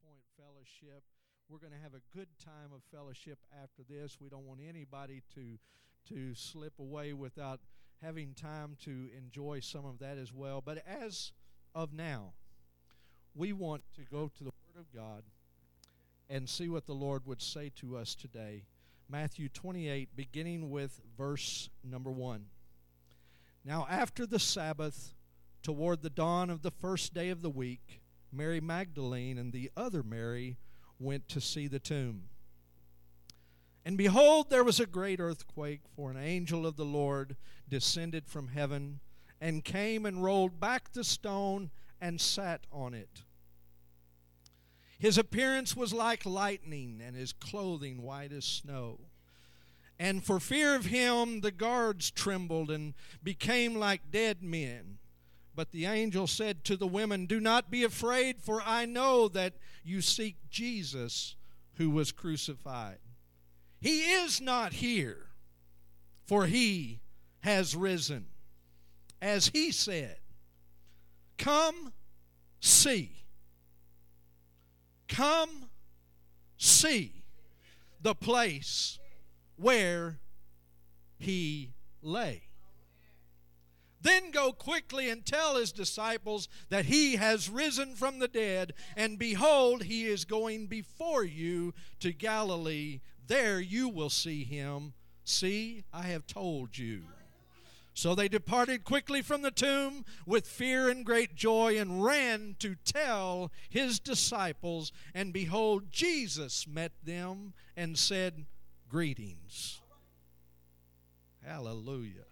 Point Fellowship. We're going to have a good time of fellowship after this. We don't want anybody to to slip away without having time to enjoy some of that as well. But as of now, we want to go to the Word of God and see what the Lord would say to us today. Matthew 28, beginning with verse number 1. Now, after the Sabbath, toward the dawn of the first day of the week, Mary Magdalene and the other Mary went to see the tomb. And behold, there was a great earthquake, for an angel of the Lord descended from heaven and came and rolled back the stone and sat on it. His appearance was like lightning, and his clothing white as snow. And for fear of him, the guards trembled and became like dead men. But the angel said to the women, Do not be afraid, for I know that you seek Jesus who was crucified. He is not here, for he has risen. As he said, Come see. Come see the place where he lay. Then go quickly and tell his disciples that he has risen from the dead, and behold, he is going before you to Galilee. There you will see him. See, I have told you. So they departed quickly from the tomb with fear and great joy and ran to tell his disciples. And behold, Jesus met them and said, Greetings. Hallelujah.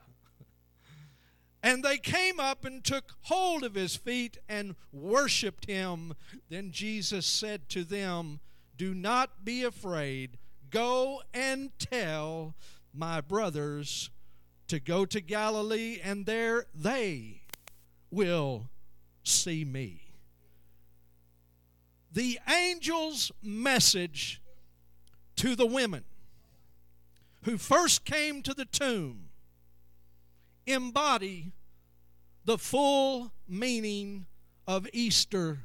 And they came up and took hold of his feet and worshiped him. Then Jesus said to them, Do not be afraid. Go and tell my brothers to go to Galilee, and there they will see me. The angel's message to the women who first came to the tomb embody the full meaning of Easter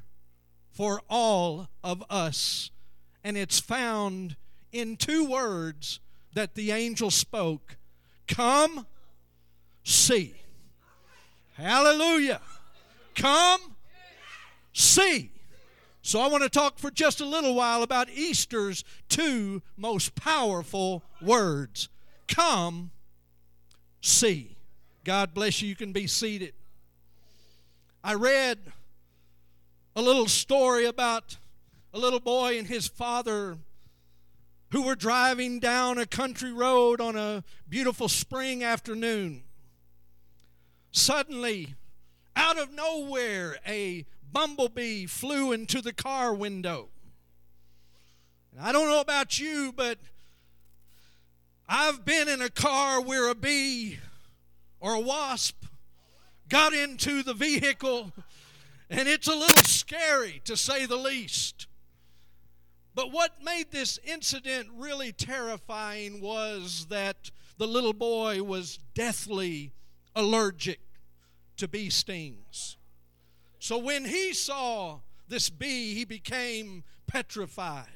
for all of us. And it's found in two words that the angel spoke Come, see. Hallelujah. Come, see. So I want to talk for just a little while about Easter's two most powerful words Come, see. God bless you. You can be seated. I read a little story about a little boy and his father who were driving down a country road on a beautiful spring afternoon. Suddenly, out of nowhere, a bumblebee flew into the car window. And I don't know about you, but I've been in a car where a bee or a wasp got into the vehicle, and it's a little scary to say the least. But what made this incident really terrifying was that the little boy was deathly allergic to bee stings. So when he saw this bee, he became petrified.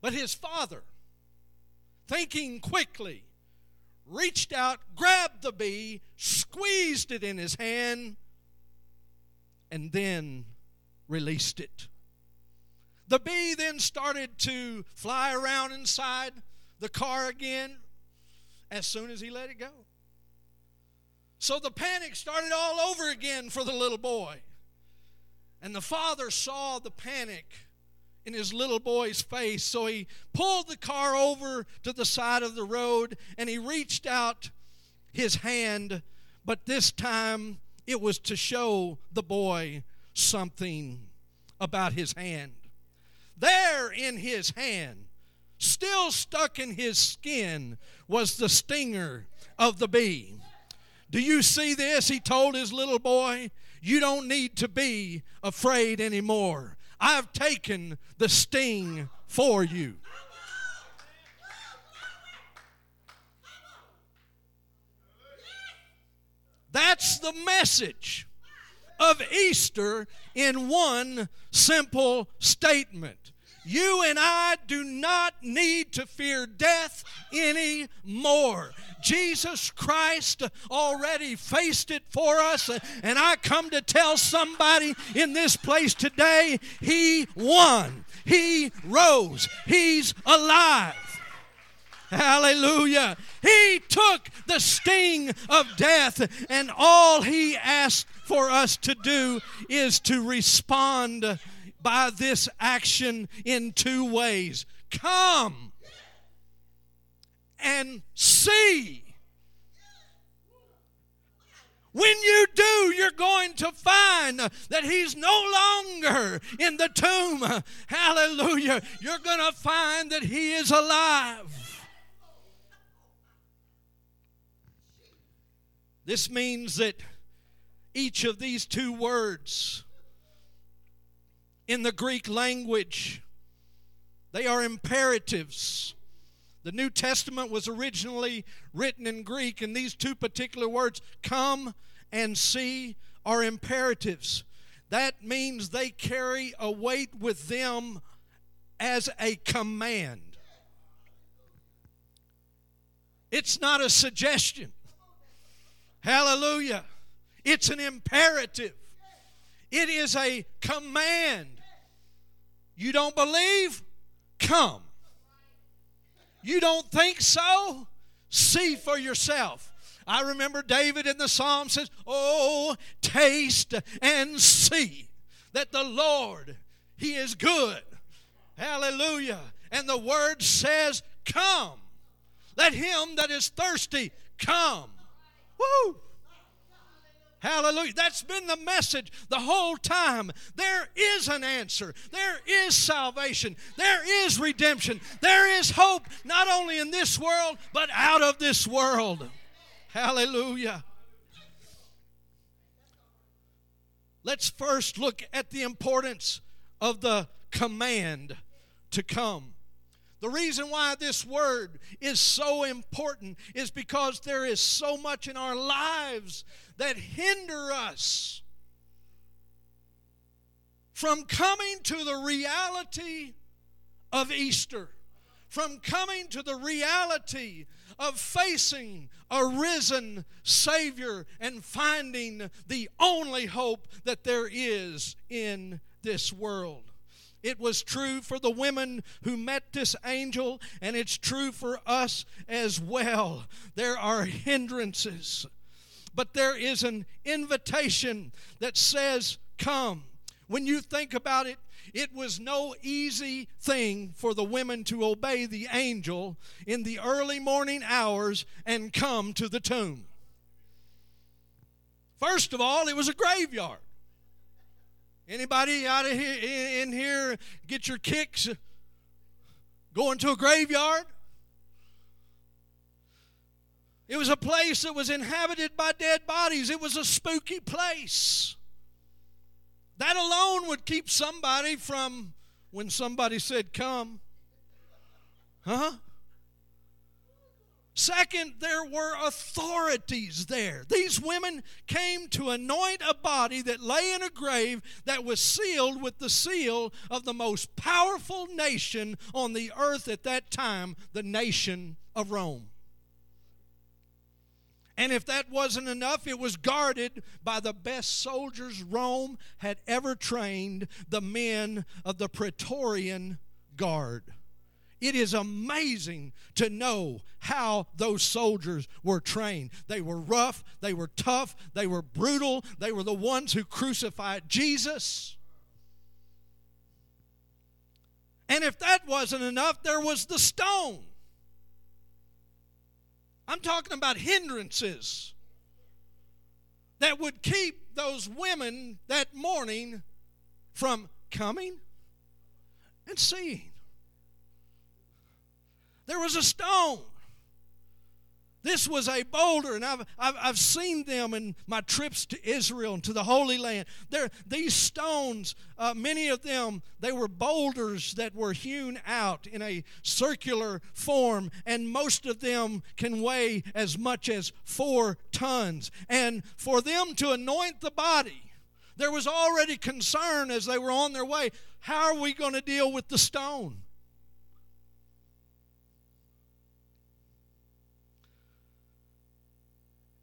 But his father, thinking quickly, reached out, grabbed the bee, squeezed it in his hand, and then released it. The bee then started to fly around inside the car again as soon as he let it go. So the panic started all over again for the little boy. And the father saw the panic in his little boy's face. So he pulled the car over to the side of the road and he reached out his hand, but this time it was to show the boy something about his hand. There in his hand, still stuck in his skin, was the stinger of the bee. Do you see this? He told his little boy, You don't need to be afraid anymore. I've taken the sting for you. That's the message of Easter in one simple statement. You and I do not need to fear death anymore. Jesus Christ already faced it for us, and I come to tell somebody in this place today He won, He rose, He's alive. Hallelujah. He took the sting of death, and all He asked for us to do is to respond by this action in two ways come and see. When you do, you're going to find that he's no longer in the tomb. Hallelujah. You're going to find that he is alive. This means that each of these two words in the Greek language. They are imperatives. The New Testament was originally written in Greek, and these two particular words, come and see, are imperatives. That means they carry a weight with them as a command. It's not a suggestion. Hallelujah. It's an imperative. It is a command. You don't believe? Come. You don't think so? See for yourself. I remember David in the psalm says, Oh, taste and see that the Lord, He is good. Hallelujah. And the word says, Come. Let him that is thirsty come. Woo! Hallelujah. That's been the message the whole time. There is an answer. There is salvation. There is redemption. There is hope, not only in this world, but out of this world. Hallelujah. Let's first look at the importance of the command to come. The reason why this word is so important is because there is so much in our lives that hinder us from coming to the reality of Easter, from coming to the reality of facing a risen Savior and finding the only hope that there is in this world. It was true for the women who met this angel, and it's true for us as well. There are hindrances but there is an invitation that says, Come. When you think about it, it was no easy thing for the women to obey the angel in the early morning hours and come to the tomb. First of all, it was a graveyard. Anybody out of here in here get your kicks going to a graveyard? It was a place that was inhabited by dead bodies. It was a spooky place. That alone would keep somebody from when somebody said, Come. Huh? Second, there were authorities there. These women came to anoint a body that lay in a grave that was sealed with the seal of the most powerful nation on the earth at that time, the nation of Rome. And if that wasn't enough, it was guarded by the best soldiers Rome had ever trained, the men of the Praetorian Guard. It is amazing to know how those soldiers were trained. They were rough, they were tough, they were brutal, they were the ones who crucified Jesus. And if that wasn't enough, there was the stone. I'm talking about hindrances that would keep those women that morning from coming and seeing. There was a stone this was a boulder, and I've, I've, I've, seen them in my trips to Israel and to the Holy Land. There, these stones, uh, many of them, they were boulders that were hewn out in a circular form, and most of them can weigh as much as four tons. And for them to anoint the body, There was already concern as they were on their way. How are we going to deal with the stone?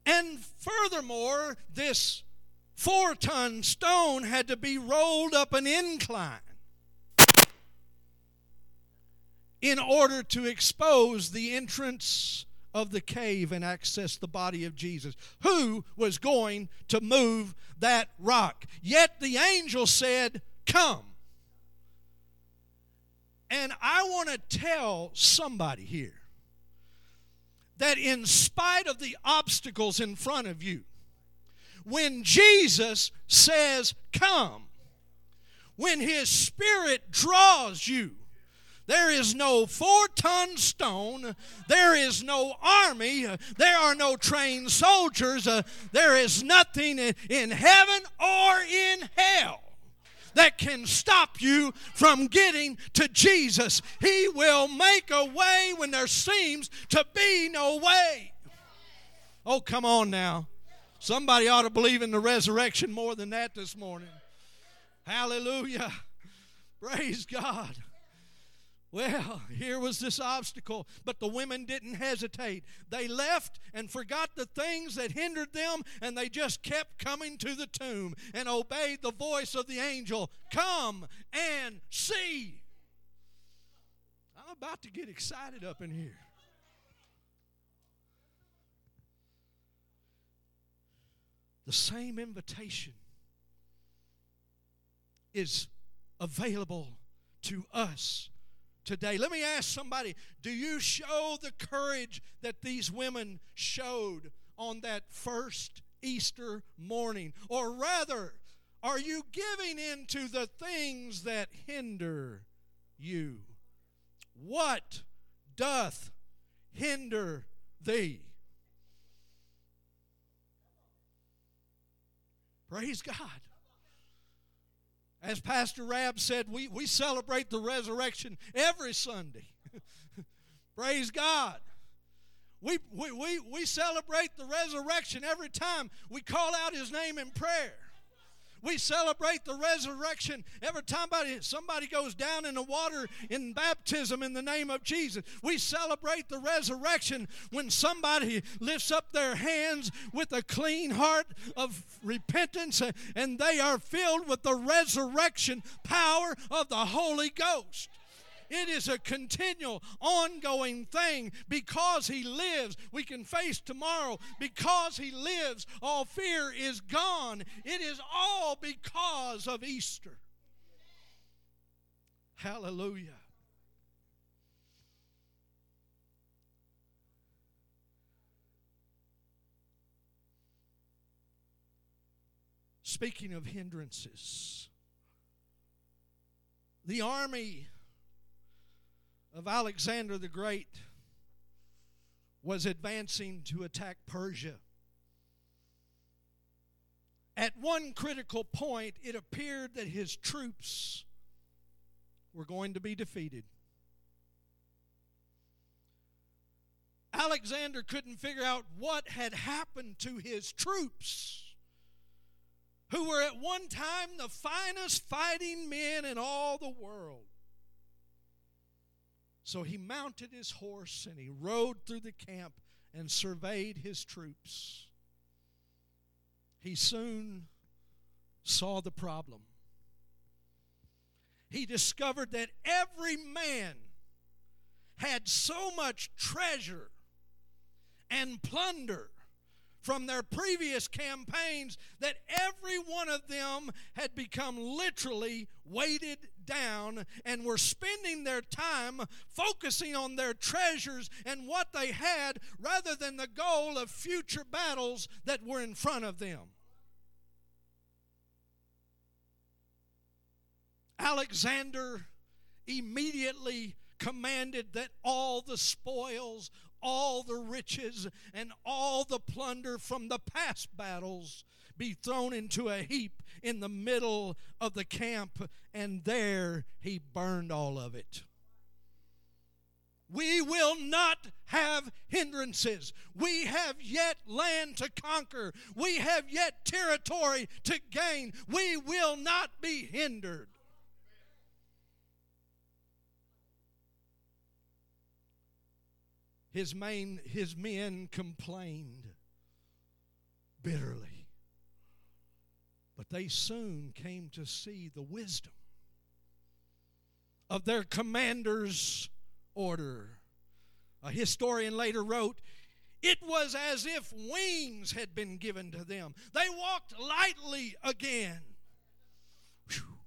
And furthermore, this four ton stone had to be rolled up an incline in order to expose the entrance of the cave and access the body of Jesus. Who was going to move that rock? Yet the angel said, Come. And I want to tell somebody here that in spite of the obstacles in front of you, when Jesus says, Come, when His Spirit draws you, there is no four ton stone. There is no army. There are no trained soldiers. Uh, there is nothing in heaven or in hell that can stop you from getting to Jesus. He will make a way when there seems to be no way. Oh, come on now. Somebody ought to believe in the resurrection more than that this morning. Hallelujah. Praise God. Well, here was this obstacle, but the women didn't hesitate. They left and forgot the things that hindered them, and they just kept coming to the tomb and obeyed the voice of the angel Come and see. I'm about to get excited up in here. The same invitation is available to us today. Let me ask somebody do you show the courage that these women showed on that first Easter morning? Or rather, are you giving in to the things that hinder you? What doth hinder thee? Praise God. As Pastor Rab said, we, we celebrate the resurrection every Sunday. Praise God. We, we, we, we celebrate the resurrection every time we call out his name in prayer. We celebrate the resurrection every time somebody goes down in the water in baptism in the name of Jesus. We celebrate the resurrection when somebody lifts up their hands with a clean heart of repentance and they are filled with the resurrection power of the Holy Ghost. It is a continual, ongoing thing. Because He lives, we can face tomorrow. Because He lives, all fear is gone. It is all because of Easter. Hallelujah. Speaking of hindrances, the army of Alexander the Great was advancing to attack Persia. At one critical point, it appeared that his troops were going to be defeated. Alexander couldn't figure out what had happened to his troops, who were at one time the finest fighting men in all the world. So he mounted his horse and he rode through the camp and surveyed his troops. He soon saw the problem. He discovered that every man had so much treasure and plunder from their previous campaigns that every one of them had become literally weighted down and were spending their time focusing on their treasures and what they had rather than the goal of future battles that were in front of them. Alexander immediately commanded that all the spoils all the riches and all the plunder from the past battles be thrown into a heap in the middle of the camp, and there he burned all of it. We will not have hindrances. We have yet land to conquer. We have yet territory to gain. We will not be hindered. His, main, his men complained bitterly. But they soon came to see the wisdom of their commander's order. A historian later wrote, It was as if wings had been given to them. They walked lightly again. Whew.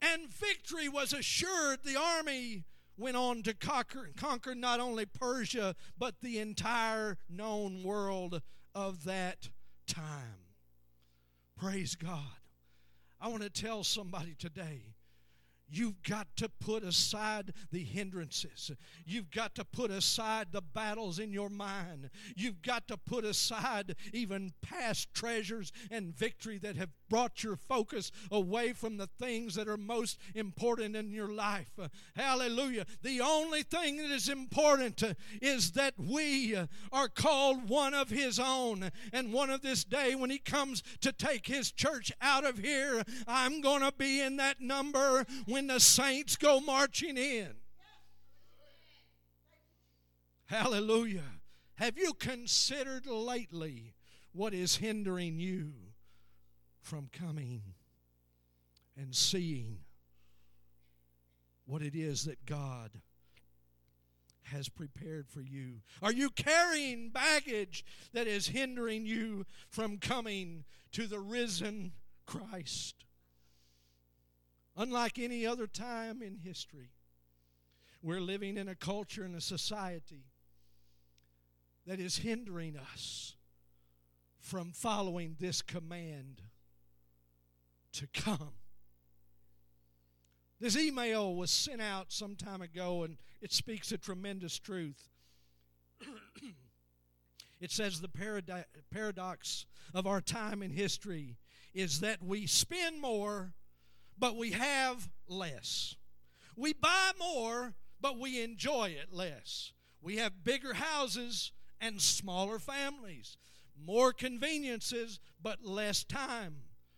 And victory was assured. The army went on to conquer, conquer not only Persia, but the entire known world of that time. Praise God. I want to tell somebody today You've got to put aside the hindrances. You've got to put aside the battles in your mind. You've got to put aside even past treasures and victory that have brought your focus away from the things that are most important in your life. Hallelujah. The only thing that is important is that we are called one of His own. And one of this day, when He comes to take His church out of here, I'm going to be in that number when the saints go marching in. Hallelujah. Have you considered lately what is hindering you from coming and seeing what it is that God has prepared for you? Are you carrying baggage that is hindering you from coming to the risen Christ? Unlike any other time in history, we're living in a culture and a society that is hindering us from following this command to come. This email was sent out some time ago and it speaks a tremendous truth. it says the paradox of our time in history is that we spend more but we have less. We buy more, but we enjoy it less. We have bigger houses and smaller families, more conveniences, but less time,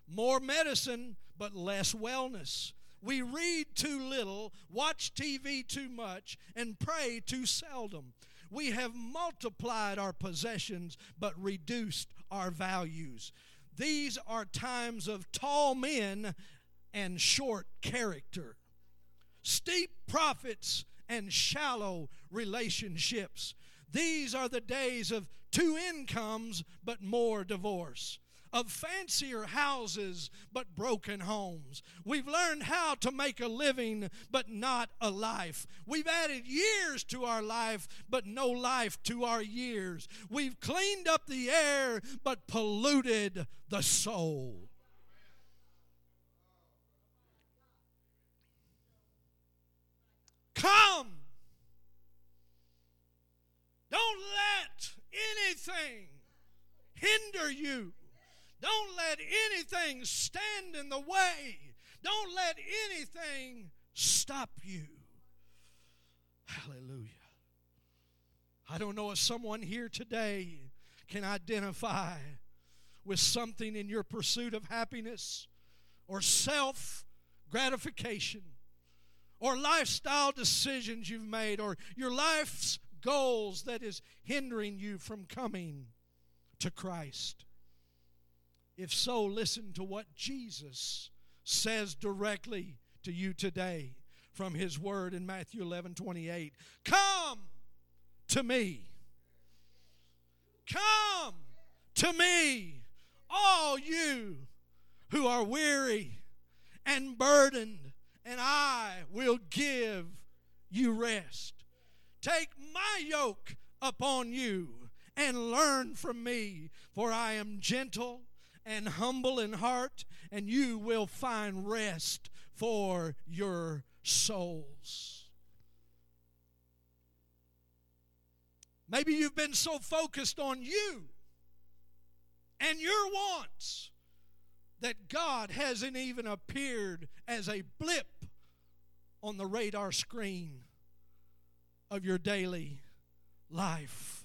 more medicine, but less wellness. We read too little, watch TV too much, and pray too seldom. We have multiplied our possessions, but reduced our values. These are times of tall men and short character, steep profits and shallow relationships. These are the days of two incomes but more divorce of fancier houses but broken homes. We've learned how to make a living but not a life. We've added years to our life but no life to our years. We've cleaned up the air but polluted the soul. Come. Don't let anything hinder you. Don't let anything stand in the way. Don't let anything stop you. Hallelujah. I don't know if someone here today can identify with something in your pursuit of happiness or self gratification or lifestyle decisions you've made or your life's goals that is hindering you from coming to Christ. If so, listen to what Jesus says directly to you today from his word in Matthew 11 28. Come to me. Come to me, all you who are weary and burdened, and I will give you rest. Take my yoke upon you and learn from me, for I am gentle and humble in heart, and you will find rest for your souls. Maybe you've been so focused on you and your wants that God hasn't even appeared as a blip on the radar screen of your daily life.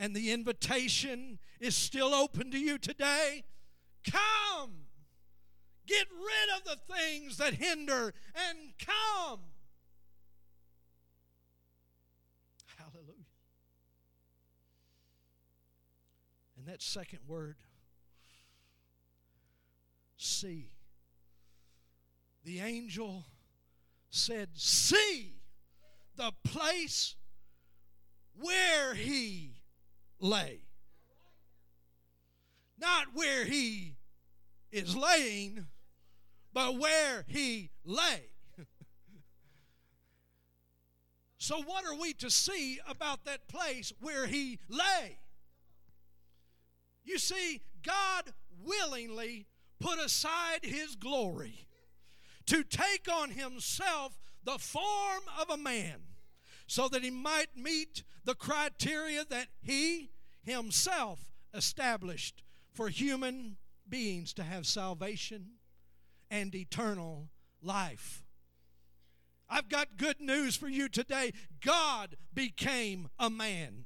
And the invitation is still open to you today. Come. Get rid of the things that hinder and come. Hallelujah. And that second word, see. The angel said, See the place where he lay. Not where he is laying, but where he lay. so, what are we to see about that place where he lay? You see, God willingly put aside his glory to take on himself the form of a man so that he might meet the criteria that he himself established for human beings to have salvation and eternal life. I've got good news for you today. God became a man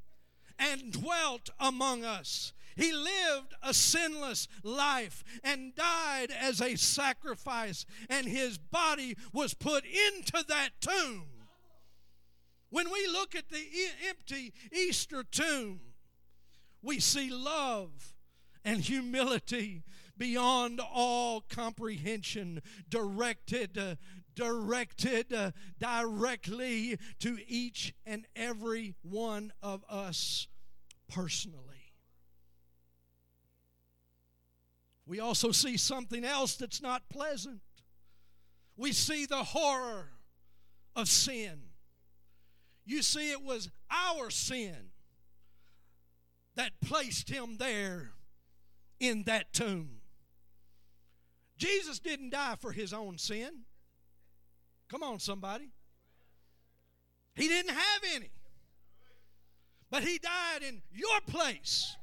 and dwelt among us. He lived a sinless life and died as a sacrifice, and his body was put into that tomb. When we look at the empty Easter tomb, we see love and humility beyond all comprehension directed uh, directed uh, directly to each and every one of us personally we also see something else that's not pleasant we see the horror of sin you see it was our sin that placed him there in that tomb. Jesus didn't die for his own sin. Come on, somebody. He didn't have any. But he died in your place.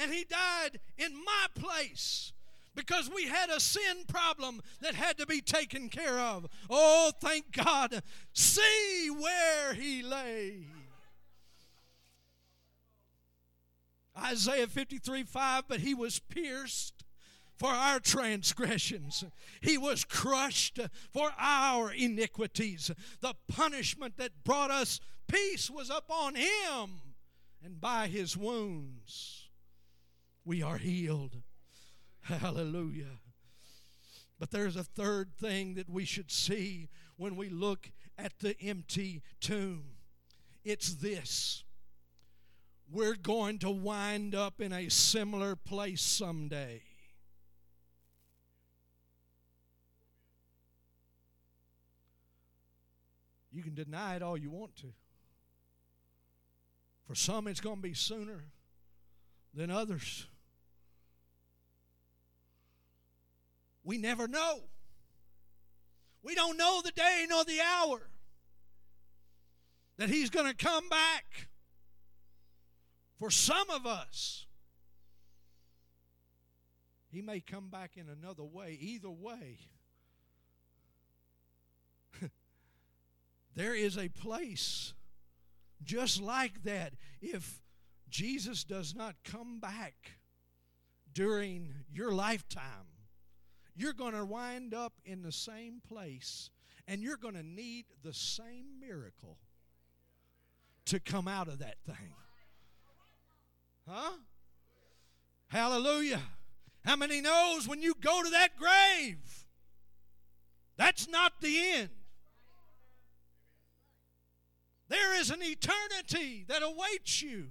And he died in my place because we had a sin problem that had to be taken care of. Oh, thank God. See where he lay. Isaiah 53 5, but he was pierced for our transgressions. He was crushed for our iniquities. The punishment that brought us peace was upon him, and by his wounds we are healed. Hallelujah. But there's a third thing that we should see when we look at the empty tomb. It's this we're going to wind up in a similar place someday. You can deny it all you want to. For some, it's going to be sooner than others. We never know. We don't know the day nor the hour that He's going to come back. For some of us, He may come back in another way. Either way, there is a place just like that. If Jesus does not come back during your lifetime, you're going to wind up in the same place and you're going to need the same miracle to come out of that thing. Huh? Hallelujah. How many knows when you go to that grave, that's not the end. There is an eternity that awaits you.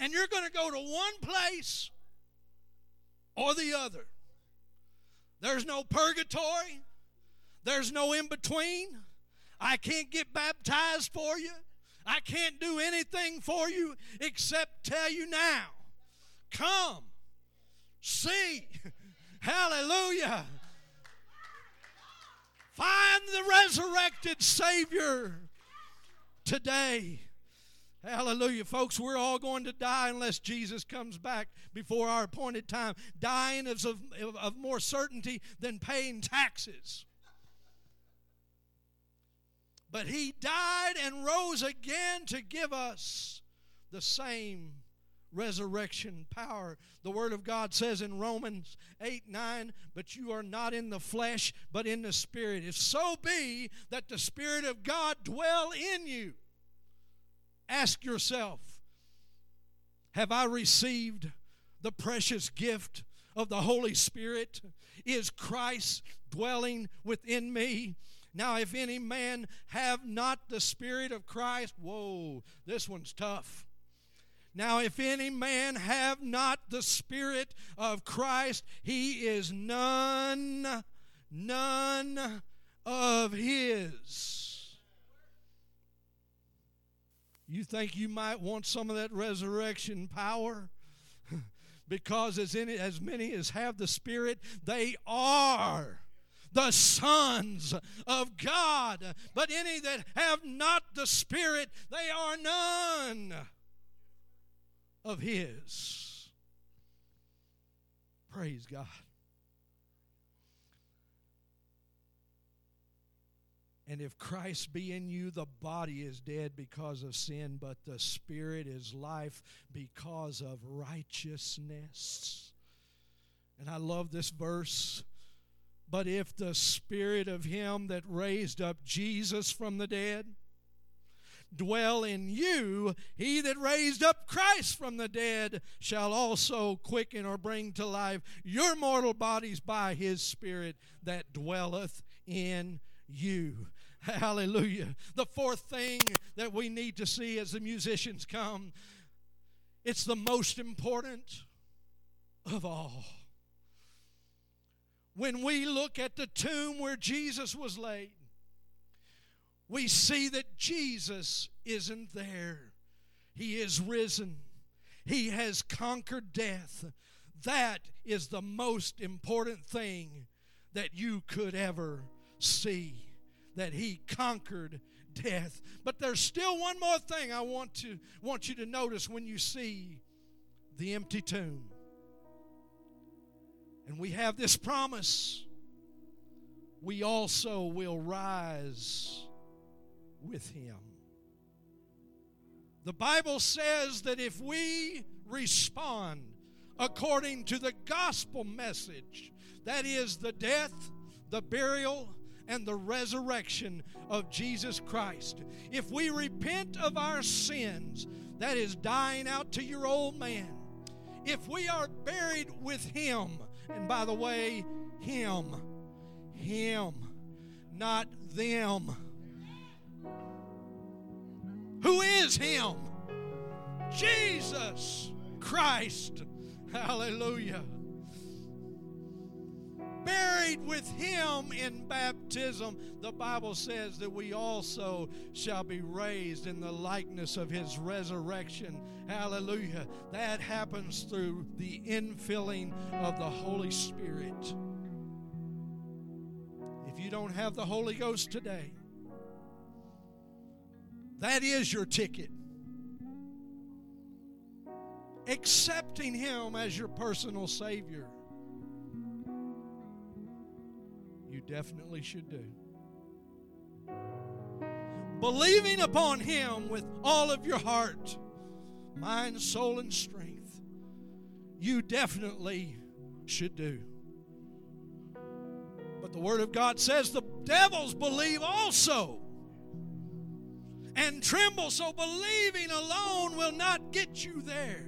And you're going to go to one place or the other. There's no purgatory. There's no in between. I can't get baptized for you. I can't do anything for you except tell you now. Come, see. Hallelujah. Find the resurrected Savior today. Hallelujah. Folks, we're all going to die unless Jesus comes back before our appointed time. Dying is of, of more certainty than paying taxes. But he died and rose again to give us the same resurrection power. The Word of God says in Romans 8 9, but you are not in the flesh, but in the Spirit. If so be that the Spirit of God dwell in you, ask yourself, have I received the precious gift of the Holy Spirit? Is Christ dwelling within me? Now, if any man have not the Spirit of Christ, whoa, this one's tough. Now, if any man have not the Spirit of Christ, he is none, none of his. You think you might want some of that resurrection power? because as, any, as many as have the Spirit, they are the sons of God. But any that have not the Spirit, they are none of His. Praise God. And if Christ be in you, the body is dead because of sin, but the spirit is life because of righteousness. And I love this verse. But if the spirit of him that raised up Jesus from the dead dwell in you, he that raised up Christ from the dead shall also quicken or bring to life your mortal bodies by his spirit that dwelleth in you. Hallelujah. The fourth thing that we need to see as the musicians come, it's the most important of all when we look at the tomb where Jesus was laid, we see that Jesus isn't there. He is risen, He has conquered death. That is the most important thing that you could ever see. That he conquered death. But there's still one more thing I want to want you to notice when you see the empty tomb. And we have this promise we also will rise with him. The Bible says that if we respond according to the gospel message, that is the death, the burial, and the resurrection of Jesus Christ. If we repent of our sins, that is dying out to your old man. If we are buried with Him, and by the way, Him. Him, not them. Who is Him? Jesus Christ. Hallelujah. Buried with Him in baptism, the Bible says that we also shall be raised in the likeness of His resurrection. Hallelujah. That happens through the infilling of the Holy Spirit. If you don't have the Holy Ghost today, that is your ticket. Accepting Him as your personal Savior. You definitely should do. Believing upon Him with all of your heart, mind, soul, and strength. You definitely should do. But the Word of God says the devils believe also and tremble. So believing alone will not get you there.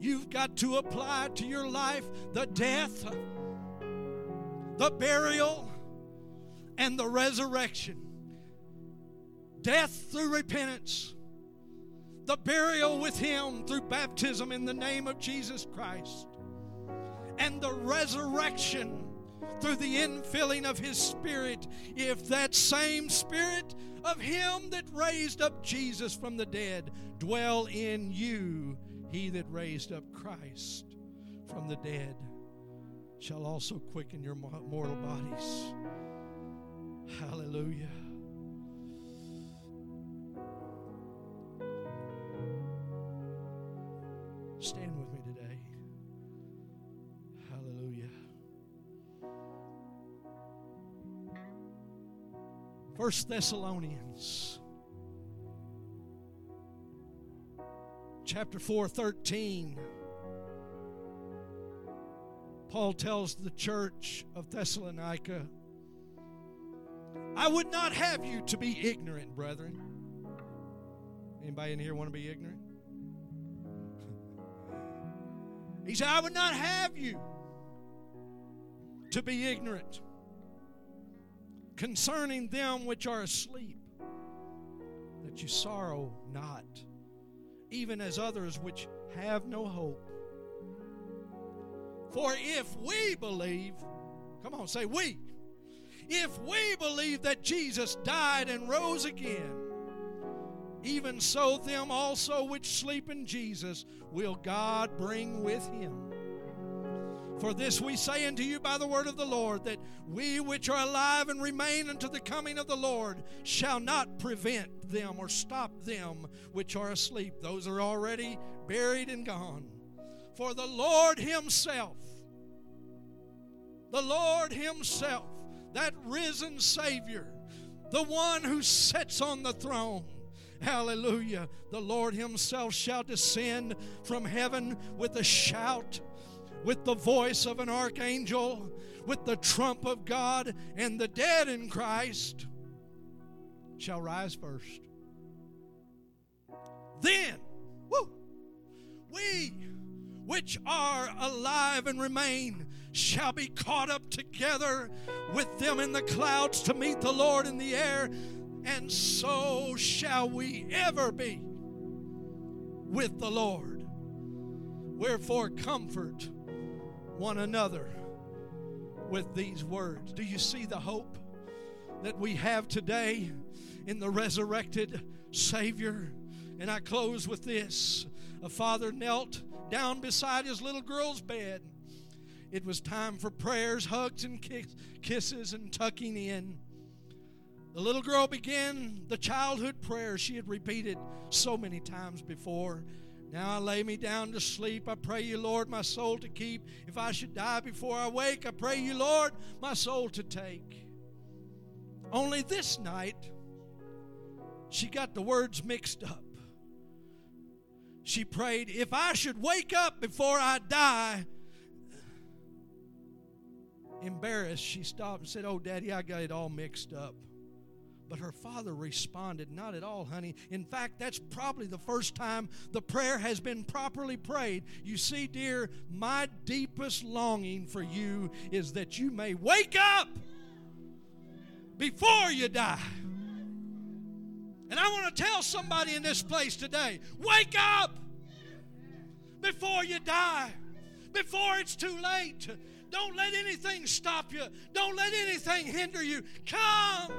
You've got to apply to your life the death, the burial, and the resurrection. Death through repentance, the burial with Him through baptism in the name of Jesus Christ, and the resurrection through the infilling of His Spirit, if that same Spirit of Him that raised up Jesus from the dead dwell in you, He that raised up Christ from the dead shall also quicken your mortal bodies. Hallelujah. Stand with me today. Hallelujah. First Thessalonians chapter 4 13 Paul tells the church of Thessalonica I would not have you to be ignorant, brethren. Anybody in here want to be ignorant? He said, I would not have you to be ignorant concerning them which are asleep, that you sorrow not, even as others which have no hope. For if we believe, come on, say we. If we believe that Jesus died and rose again, even so them also which sleep in Jesus will God bring with him. For this we say unto you by the word of the Lord, that we which are alive and remain unto the coming of the Lord shall not prevent them or stop them which are asleep. Those are already buried and gone. For the Lord Himself, the Lord Himself, that risen Savior, the one who sits on the throne, Hallelujah. The Lord Himself shall descend from heaven with a shout, with the voice of an archangel, with the trump of God, and the dead in Christ shall rise first. Then, woo, we which are alive and remain shall be caught up together with them in the clouds to meet the Lord in the air and so shall we ever be with the Lord. Wherefore, comfort one another with these words. Do you see the hope that we have today in the resurrected Savior? And I close with this a father knelt down beside his little girl's bed. It was time for prayers, hugs, and kisses, and tucking in. The little girl began the childhood prayer she had repeated so many times before. Now I lay me down to sleep. I pray you, Lord, my soul to keep. If I should die before I wake, I pray you, Lord, my soul to take. Only this night, she got the words mixed up. She prayed, If I should wake up before I die, embarrassed, she stopped and said, Oh, Daddy, I got it all mixed up. But her father responded, Not at all, honey. In fact, that's probably the first time the prayer has been properly prayed. You see, dear, my deepest longing for you is that you may wake up before you die. And I want to tell somebody in this place today wake up before you die, before it's too late. Don't let anything stop you, don't let anything hinder you. Come.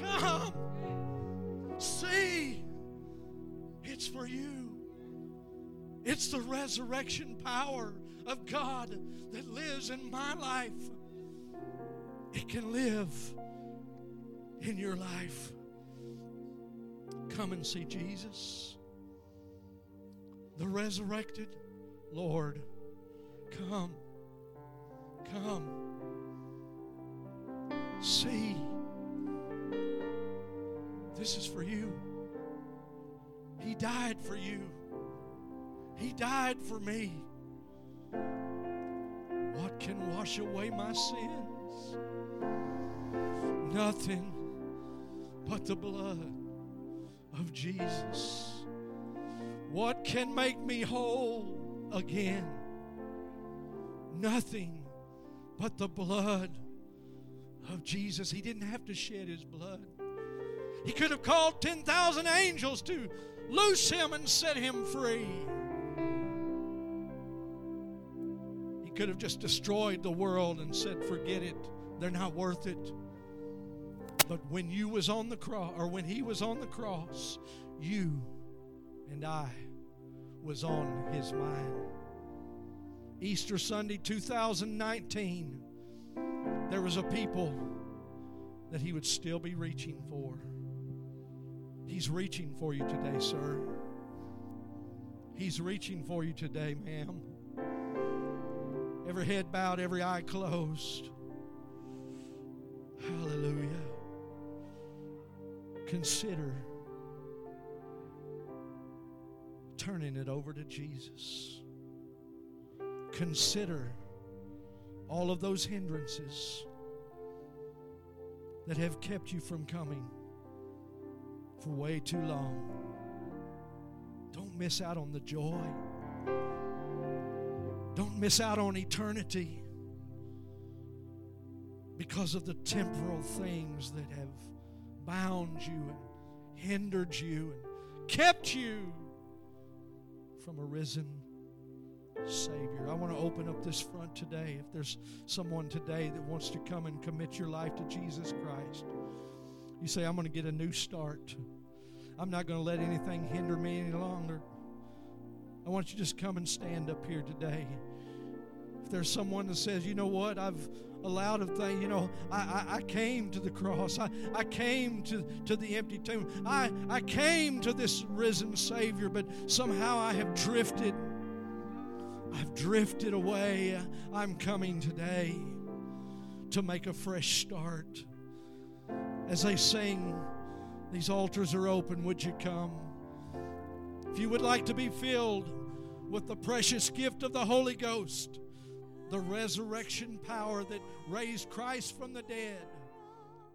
Come. See. It's for you. It's the resurrection power of God that lives in my life. It can live in your life. Come and see Jesus, the resurrected Lord. Come. Come. See. This is for you. He died for you. He died for me. What can wash away my sins? Nothing but the blood of Jesus. What can make me whole again? Nothing but the blood of Jesus. He didn't have to shed his blood. He could have called 10,000 angels to loose him and set him free. He could have just destroyed the world and said, Forget it, they're not worth it. But when you was on the cross, or when he was on the cross, you and I was on his mind. Easter Sunday 2019, there was a people that he would still be reaching for. He's reaching for you today, sir. He's reaching for you today, ma'am. Every head bowed, every eye closed. Consider turning it over to Jesus. Consider all of those hindrances that have kept you from coming for way too long. Don't miss out on the joy. Don't miss out on eternity because of the temporal things that have bound you and hindered you and kept you from a risen Savior. I want to open up this front today. If there's someone today that wants to come and commit your life to Jesus Christ, you say, I'm going to get a new start. I'm not going to let anything hinder me any longer. I want you to just come and stand up here today. If there's someone that says, you know what, I've allowed of thing, you know, I, I, I, came to the cross. I, I came to, to the empty tomb. I, I came to this risen Savior, but somehow I have drifted. I've drifted away. I'm coming today to make a fresh start. As they sing, these altars are open. Would you come? If you would like to be filled with the precious gift of the Holy Ghost, the resurrection power that raised Christ from the dead,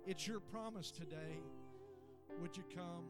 it's your promise today. Would you come?